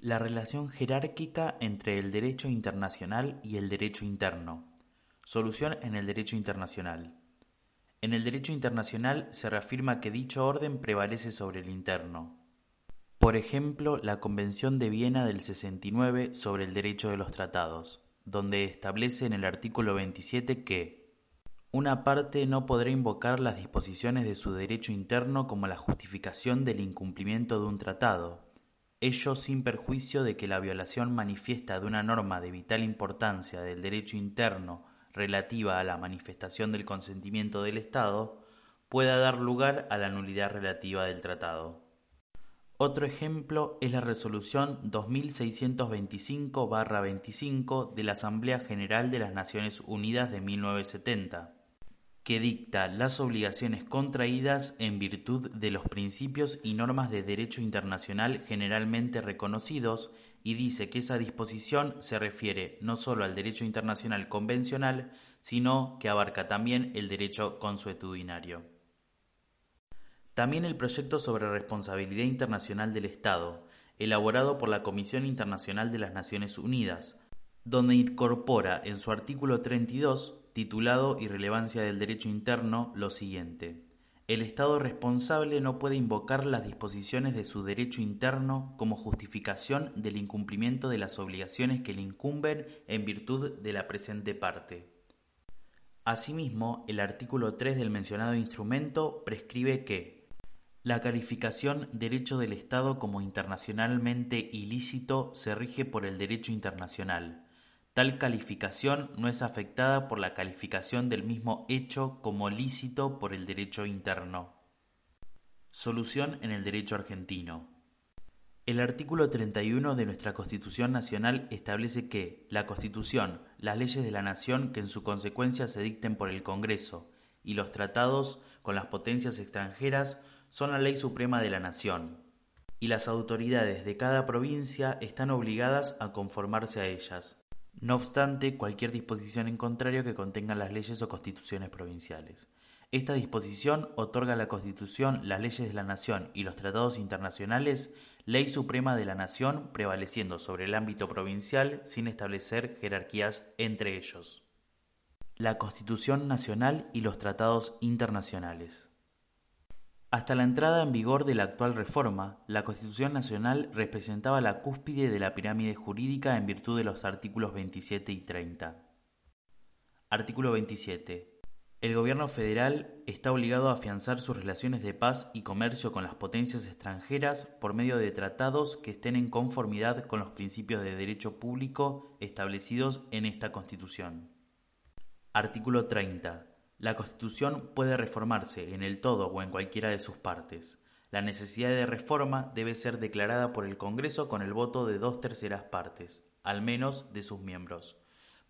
La relación jerárquica entre el derecho internacional y el derecho interno. Solución en el derecho internacional. En el derecho internacional se reafirma que dicho orden prevalece sobre el interno. Por ejemplo, la Convención de Viena del 69 sobre el derecho de los tratados, donde establece en el artículo 27 que una parte no podrá invocar las disposiciones de su derecho interno como la justificación del incumplimiento de un tratado, ello sin perjuicio de que la violación manifiesta de una norma de vital importancia del derecho interno relativa a la manifestación del consentimiento del Estado pueda dar lugar a la nulidad relativa del tratado. Otro ejemplo es la resolución 2625-25 de la Asamblea General de las Naciones Unidas de 1970, que dicta las obligaciones contraídas en virtud de los principios y normas de derecho internacional generalmente reconocidos y dice que esa disposición se refiere no solo al derecho internacional convencional, sino que abarca también el derecho consuetudinario. También el proyecto sobre responsabilidad internacional del Estado, elaborado por la Comisión Internacional de las Naciones Unidas, donde incorpora en su artículo 32, titulado Irrelevancia del Derecho Interno, lo siguiente. El Estado responsable no puede invocar las disposiciones de su derecho interno como justificación del incumplimiento de las obligaciones que le incumben en virtud de la presente parte. Asimismo, el artículo 3 del mencionado instrumento prescribe que la calificación derecho del Estado como internacionalmente ilícito se rige por el derecho internacional, Tal calificación no es afectada por la calificación del mismo hecho como lícito por el derecho interno. Solución en el derecho argentino. El artículo 31 de nuestra Constitución Nacional establece que la Constitución, las leyes de la Nación que en su consecuencia se dicten por el Congreso y los tratados con las potencias extranjeras son la ley suprema de la Nación, y las autoridades de cada provincia están obligadas a conformarse a ellas. No obstante, cualquier disposición en contrario que contenga las leyes o constituciones provinciales. Esta disposición otorga a la Constitución, las leyes de la Nación y los tratados internacionales ley suprema de la Nación prevaleciendo sobre el ámbito provincial sin establecer jerarquías entre ellos. La Constitución Nacional y los tratados internacionales. Hasta la entrada en vigor de la actual reforma, la Constitución Nacional representaba la cúspide de la pirámide jurídica en virtud de los artículos 27 y 30. Artículo 27. El Gobierno federal está obligado a afianzar sus relaciones de paz y comercio con las potencias extranjeras por medio de tratados que estén en conformidad con los principios de derecho público establecidos en esta Constitución. Artículo 30. La Constitución puede reformarse en el todo o en cualquiera de sus partes. La necesidad de reforma debe ser declarada por el Congreso con el voto de dos terceras partes, al menos de sus miembros,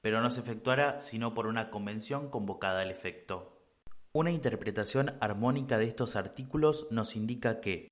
pero no se efectuará sino por una convención convocada al efecto. Una interpretación armónica de estos artículos nos indica que,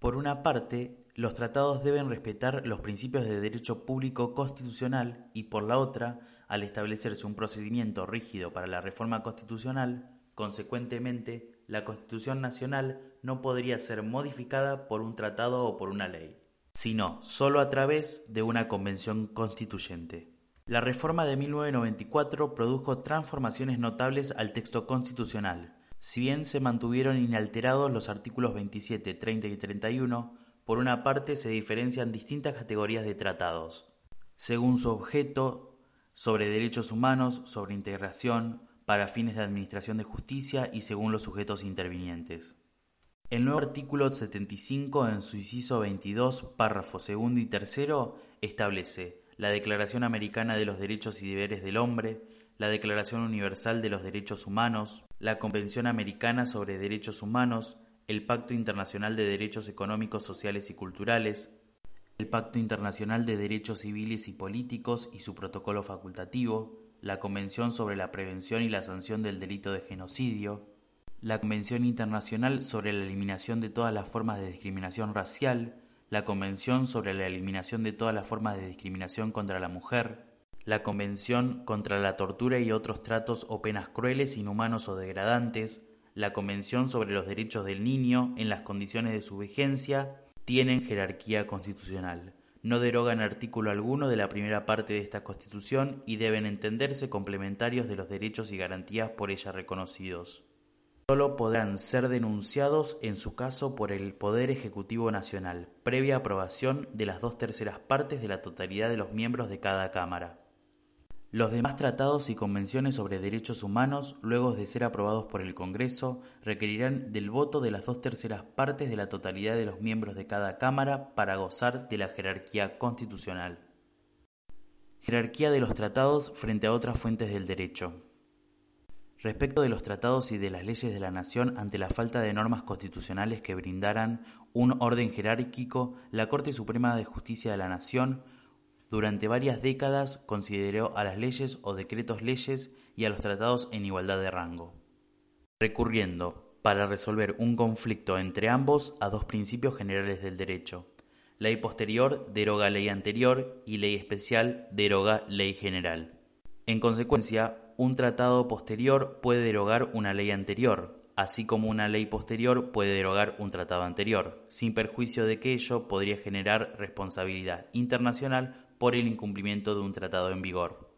por una parte, los tratados deben respetar los principios de derecho público constitucional y por la otra, al establecerse un procedimiento rígido para la reforma constitucional, consecuentemente, la Constitución Nacional no podría ser modificada por un tratado o por una ley, sino sólo a través de una convención constituyente. La reforma de 1994 produjo transformaciones notables al texto constitucional. Si bien se mantuvieron inalterados los artículos 27, 30 y 31, por una parte se diferencian distintas categorías de tratados, según su objeto, sobre derechos humanos, sobre integración, para fines de administración de justicia y según los sujetos intervinientes. El nuevo artículo 75 en su inciso 22, párrafo segundo y tercero, establece la Declaración Americana de los Derechos y Deberes del Hombre, la Declaración Universal de los Derechos Humanos, la Convención Americana sobre Derechos Humanos, el Pacto Internacional de Derechos Económicos, Sociales y Culturales, el Pacto Internacional de Derechos Civiles y Políticos y su protocolo facultativo, la Convención sobre la Prevención y la Sanción del Delito de Genocidio, la Convención Internacional sobre la Eliminación de todas las formas de discriminación racial, la Convención sobre la Eliminación de todas las formas de discriminación contra la mujer, la Convención contra la Tortura y otros tratos o penas crueles, inhumanos o degradantes, la Convención sobre los Derechos del Niño en las condiciones de su vigencia, tienen jerarquía constitucional. No derogan artículo alguno de la primera parte de esta Constitución y deben entenderse complementarios de los derechos y garantías por ella reconocidos. Solo podrán ser denunciados en su caso por el Poder Ejecutivo Nacional, previa aprobación de las dos terceras partes de la totalidad de los miembros de cada Cámara. Los demás tratados y convenciones sobre derechos humanos, luego de ser aprobados por el Congreso, requerirán del voto de las dos terceras partes de la totalidad de los miembros de cada Cámara para gozar de la jerarquía constitucional. Jerarquía de los tratados frente a otras fuentes del derecho. Respecto de los tratados y de las leyes de la nación ante la falta de normas constitucionales que brindaran un orden jerárquico, la Corte Suprema de Justicia de la Nación durante varias décadas consideró a las leyes o decretos leyes y a los tratados en igualdad de rango, recurriendo, para resolver un conflicto entre ambos, a dos principios generales del derecho. Ley posterior deroga ley anterior y ley especial deroga ley general. En consecuencia, un tratado posterior puede derogar una ley anterior, así como una ley posterior puede derogar un tratado anterior, sin perjuicio de que ello podría generar responsabilidad internacional por el incumplimiento de un tratado en vigor.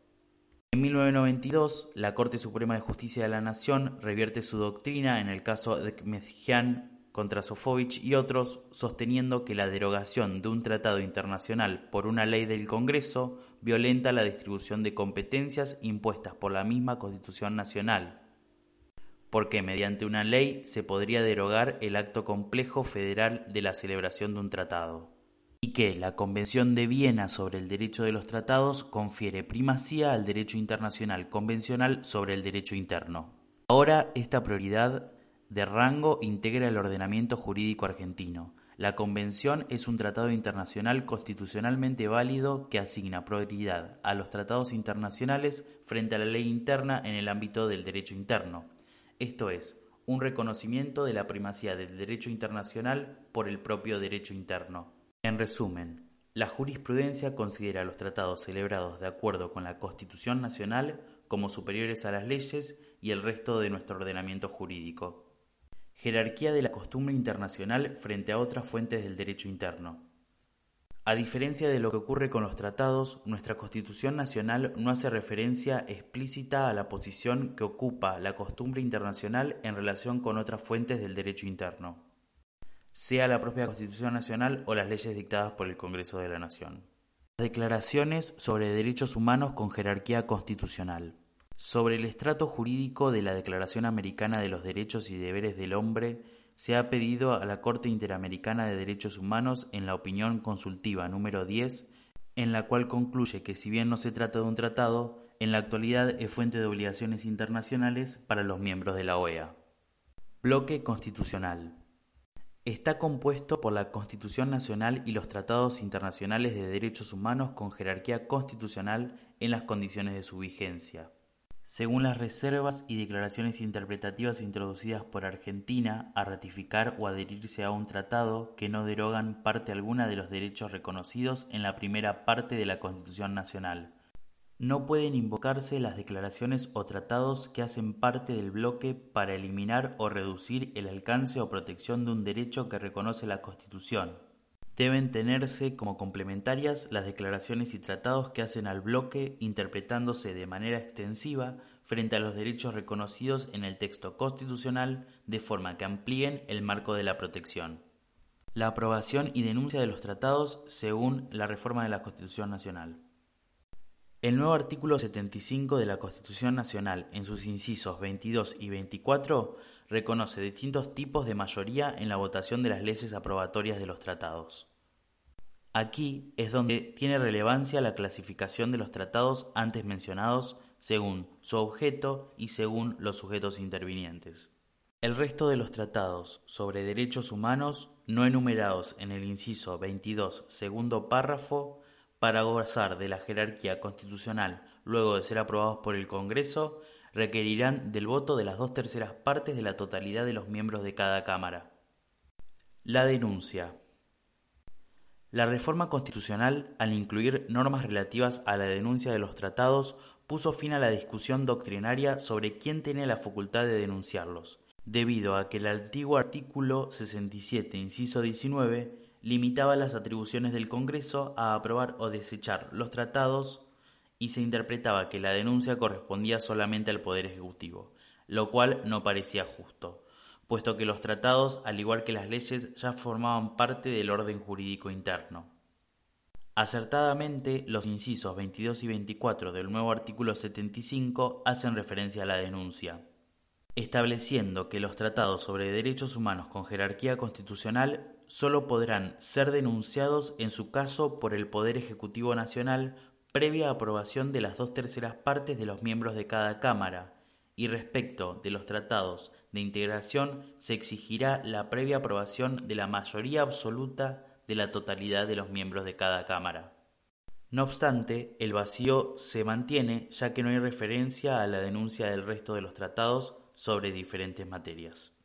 En 1992, la Corte Suprema de Justicia de la Nación revierte su doctrina en el caso de Kmezhian contra Sofovich y otros, sosteniendo que la derogación de un tratado internacional por una ley del Congreso violenta la distribución de competencias impuestas por la misma Constitución Nacional, porque mediante una ley se podría derogar el acto complejo federal de la celebración de un tratado y que la Convención de Viena sobre el Derecho de los Tratados confiere primacía al derecho internacional convencional sobre el derecho interno. Ahora esta prioridad de rango integra el ordenamiento jurídico argentino. La Convención es un tratado internacional constitucionalmente válido que asigna prioridad a los tratados internacionales frente a la ley interna en el ámbito del derecho interno. Esto es, un reconocimiento de la primacía del derecho internacional por el propio derecho interno. En resumen, la jurisprudencia considera los tratados celebrados de acuerdo con la Constitución Nacional como superiores a las leyes y el resto de nuestro ordenamiento jurídico. Jerarquía de la costumbre internacional frente a otras fuentes del derecho interno. A diferencia de lo que ocurre con los tratados, nuestra Constitución Nacional no hace referencia explícita a la posición que ocupa la costumbre internacional en relación con otras fuentes del derecho interno sea la propia Constitución Nacional o las leyes dictadas por el Congreso de la Nación. Declaraciones sobre derechos humanos con jerarquía constitucional. Sobre el estrato jurídico de la Declaración Americana de los Derechos y Deberes del Hombre, se ha pedido a la Corte Interamericana de Derechos Humanos en la opinión consultiva número 10, en la cual concluye que si bien no se trata de un tratado, en la actualidad es fuente de obligaciones internacionales para los miembros de la OEA. Bloque Constitucional. Está compuesto por la Constitución Nacional y los tratados internacionales de derechos humanos con jerarquía constitucional en las condiciones de su vigencia. Según las reservas y declaraciones interpretativas introducidas por Argentina a ratificar o adherirse a un tratado que no derogan parte alguna de los derechos reconocidos en la primera parte de la Constitución Nacional, no pueden invocarse las declaraciones o tratados que hacen parte del bloque para eliminar o reducir el alcance o protección de un derecho que reconoce la Constitución. Deben tenerse como complementarias las declaraciones y tratados que hacen al bloque interpretándose de manera extensiva frente a los derechos reconocidos en el texto constitucional de forma que amplíen el marco de la protección. La aprobación y denuncia de los tratados según la reforma de la Constitución Nacional. El nuevo artículo 75 de la Constitución Nacional, en sus incisos 22 y 24, reconoce distintos tipos de mayoría en la votación de las leyes aprobatorias de los tratados. Aquí es donde tiene relevancia la clasificación de los tratados antes mencionados según su objeto y según los sujetos intervinientes. El resto de los tratados sobre derechos humanos no enumerados en el inciso 22, segundo párrafo, para gozar de la jerarquía constitucional luego de ser aprobados por el Congreso, requerirán del voto de las dos terceras partes de la totalidad de los miembros de cada Cámara. La denuncia. La reforma constitucional, al incluir normas relativas a la denuncia de los tratados, puso fin a la discusión doctrinaria sobre quién tiene la facultad de denunciarlos, debido a que el antiguo artículo 67, inciso 19, limitaba las atribuciones del Congreso a aprobar o desechar los tratados y se interpretaba que la denuncia correspondía solamente al Poder Ejecutivo, lo cual no parecía justo, puesto que los tratados, al igual que las leyes, ya formaban parte del orden jurídico interno. Acertadamente, los incisos 22 y 24 del nuevo artículo 75 hacen referencia a la denuncia, estableciendo que los tratados sobre derechos humanos con jerarquía constitucional solo podrán ser denunciados en su caso por el Poder Ejecutivo Nacional previa aprobación de las dos terceras partes de los miembros de cada Cámara, y respecto de los tratados de integración se exigirá la previa aprobación de la mayoría absoluta de la totalidad de los miembros de cada Cámara. No obstante, el vacío se mantiene ya que no hay referencia a la denuncia del resto de los tratados sobre diferentes materias.